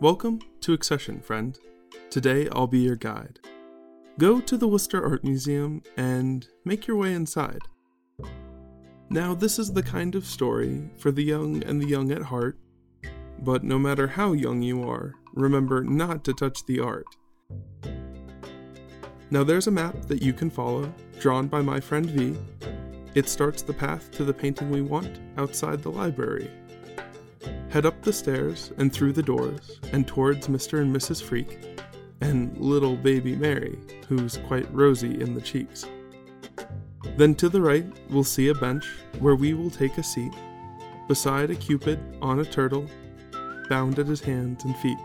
Welcome to Accession, friend. Today I'll be your guide. Go to the Worcester Art Museum and make your way inside. Now, this is the kind of story for the young and the young at heart, but no matter how young you are, remember not to touch the art. Now, there's a map that you can follow, drawn by my friend V. It starts the path to the painting we want outside the library. Head up the stairs and through the doors and towards Mr. and Mrs. Freake and little baby Mary, who's quite rosy in the cheeks. Then to the right, we'll see a bench where we will take a seat beside a cupid on a turtle, bound at his hands and feet.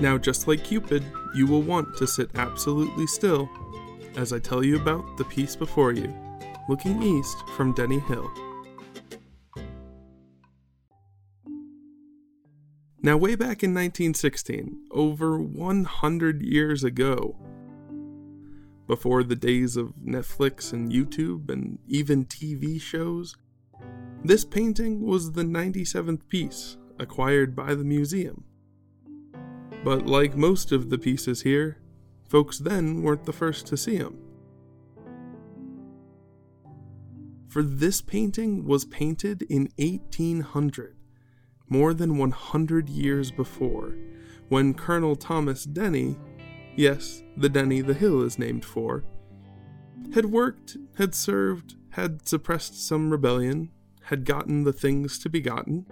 Now, just like Cupid, you will want to sit absolutely still as I tell you about the piece before you, looking east from Denny Hill. Now, way back in 1916, over 100 years ago, before the days of Netflix and YouTube and even TV shows, this painting was the 97th piece acquired by the museum. But like most of the pieces here, folks then weren't the first to see them. For this painting was painted in 1800 more than 100 years before, when Colonel Thomas Denny, yes, the Denny the hill is named for, had worked, had served, had suppressed some rebellion, had gotten the things to be gotten,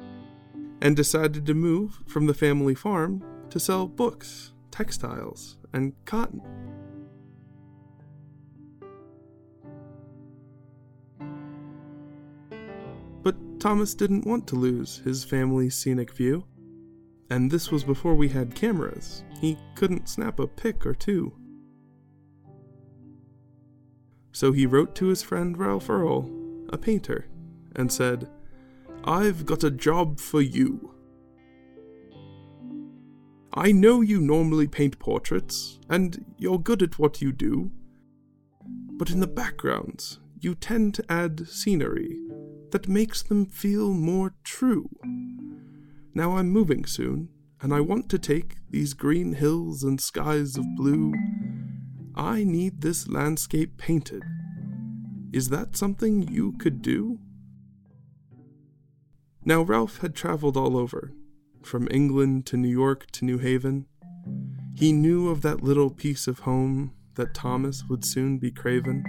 and decided to move from the family farm to sell books, textiles, and cotton. Thomas didn't want to lose his family's scenic view. And this was before we had cameras. He couldn't snap a pic or two. So he wrote to his friend Ralph Earl, a painter, and said, I've got a job for you. I know you normally paint portraits, and you're good at what you do, but in the backgrounds, you tend to add scenery that makes them feel more true. Now I'm moving soon, and I want to take these green hills and skies of blue. I need this landscape painted. Is that something you could do? Now, Ralph had traveled all over, from England to New York to New Haven. He knew of that little piece of home that Thomas would soon be craving.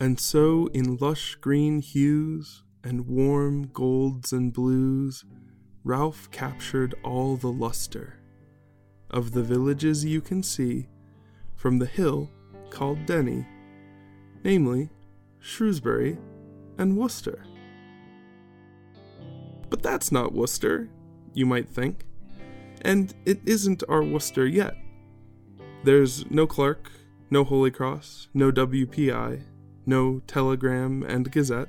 And so, in lush green hues and warm golds and blues, Ralph captured all the luster of the villages you can see from the hill called Denny, namely Shrewsbury and Worcester. But that's not Worcester, you might think, and it isn't our Worcester yet. There's no Clark, no Holy Cross, no WPI, no Telegram and Gazette.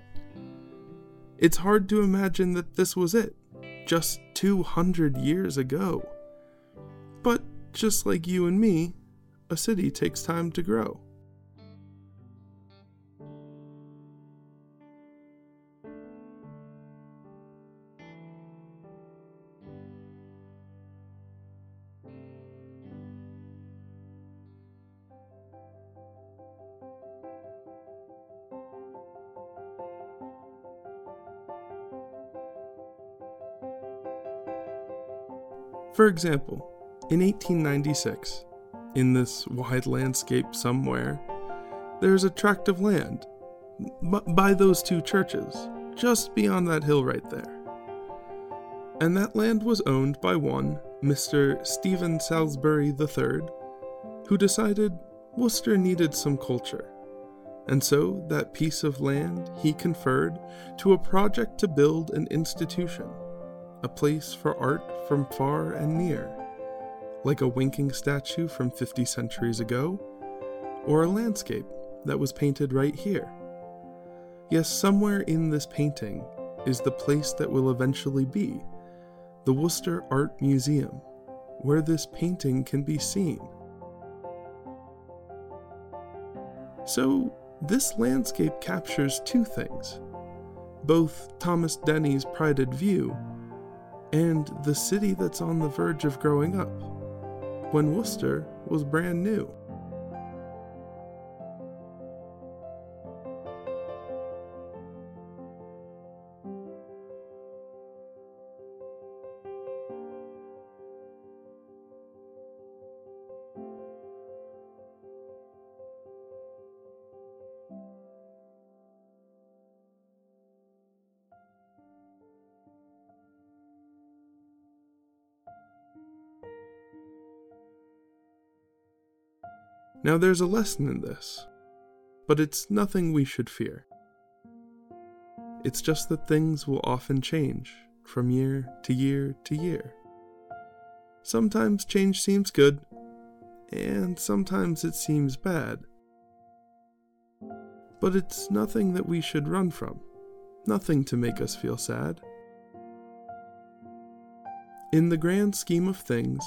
It's hard to imagine that this was it, just 200 years ago. But just like you and me, a city takes time to grow. For example, in 1896, in this wide landscape somewhere, there's a tract of land by those two churches, just beyond that hill right there. And that land was owned by one, Mr. Stephen Salisbury III, who decided Worcester needed some culture. And so that piece of land he conferred to a project to build an institution a place for art from far and near, like a winking statue from 50 centuries ago, or a landscape that was painted right here. Yes, somewhere in this painting is the place that will eventually be the Worcester Art Museum, where this painting can be seen. So, this landscape captures two things both Thomas Denny's prided view and the city that's on the verge of growing up, when Worcester was brand new. Now, there's a lesson in this, but it's nothing we should fear. It's just that things will often change from year to year to year. Sometimes change seems good, and sometimes it seems bad. But it's nothing that we should run from, nothing to make us feel sad. In the grand scheme of things,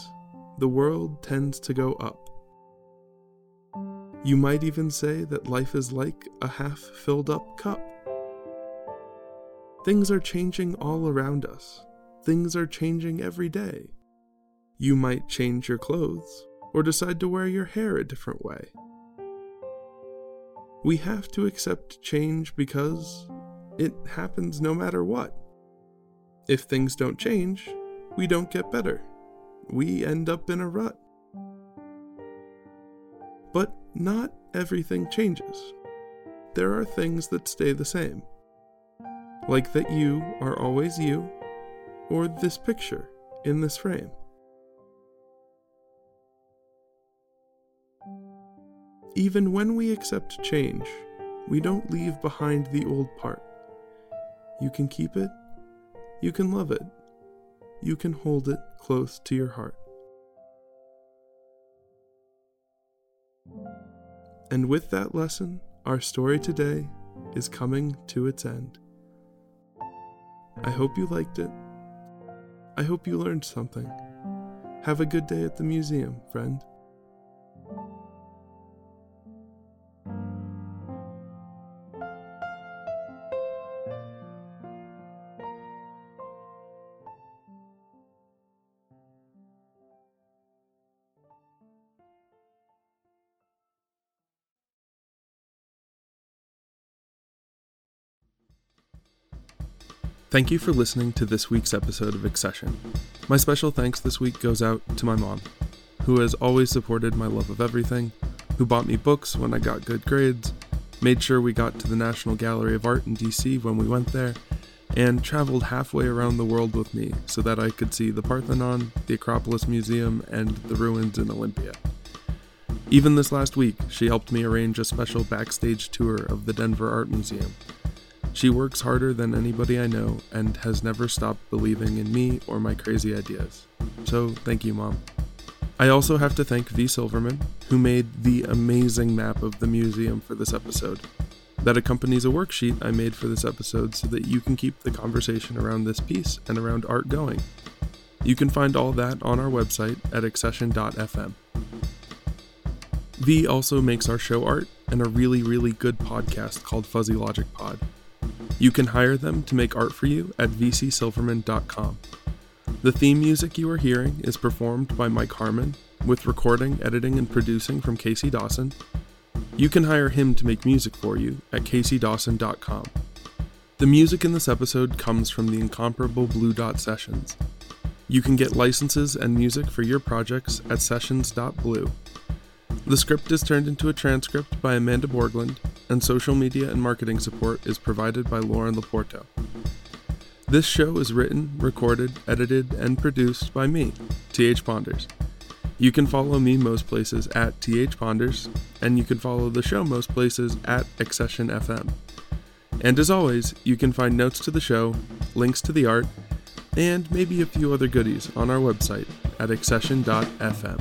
the world tends to go up. You might even say that life is like a half filled up cup. Things are changing all around us. Things are changing every day. You might change your clothes or decide to wear your hair a different way. We have to accept change because it happens no matter what. If things don't change, we don't get better. We end up in a rut. But not everything changes. There are things that stay the same. Like that you are always you, or this picture in this frame. Even when we accept change, we don't leave behind the old part. You can keep it, you can love it, you can hold it close to your heart. And with that lesson, our story today is coming to its end. I hope you liked it. I hope you learned something. Have a good day at the museum, friend. Thank you for listening to this week's episode of Accession. My special thanks this week goes out to my mom, who has always supported my love of everything, who bought me books when I got good grades, made sure we got to the National Gallery of Art in DC when we went there, and traveled halfway around the world with me so that I could see the Parthenon, the Acropolis Museum, and the ruins in Olympia. Even this last week, she helped me arrange a special backstage tour of the Denver Art Museum she works harder than anybody I know and has never stopped believing in me or my crazy ideas. So, thank you, Mom. I also have to thank V. Silverman, who made the amazing map of the museum for this episode. That accompanies a worksheet I made for this episode so that you can keep the conversation around this piece and around art going. You can find all that on our website at accession.fm. V also makes our show art and a really, really good podcast called Fuzzy Logic Pod. You can hire them to make art for you at vcsilverman.com. The theme music you are hearing is performed by Mike Harmon, with recording, editing, and producing from Casey Dawson. You can hire him to make music for you at caseydawson.com. The music in this episode comes from the incomparable Blue Dot Sessions. You can get licenses and music for your projects at sessions.blue. The script is turned into a transcript by Amanda Borgland, and social media and marketing support is provided by Lauren Laporto. This show is written, recorded, edited, and produced by me, TH Ponders. You can follow me most places at TH Ponders, and you can follow the show most places at Accession FM. And as always, you can find notes to the show, links to the art, and maybe a few other goodies on our website at accession.fm.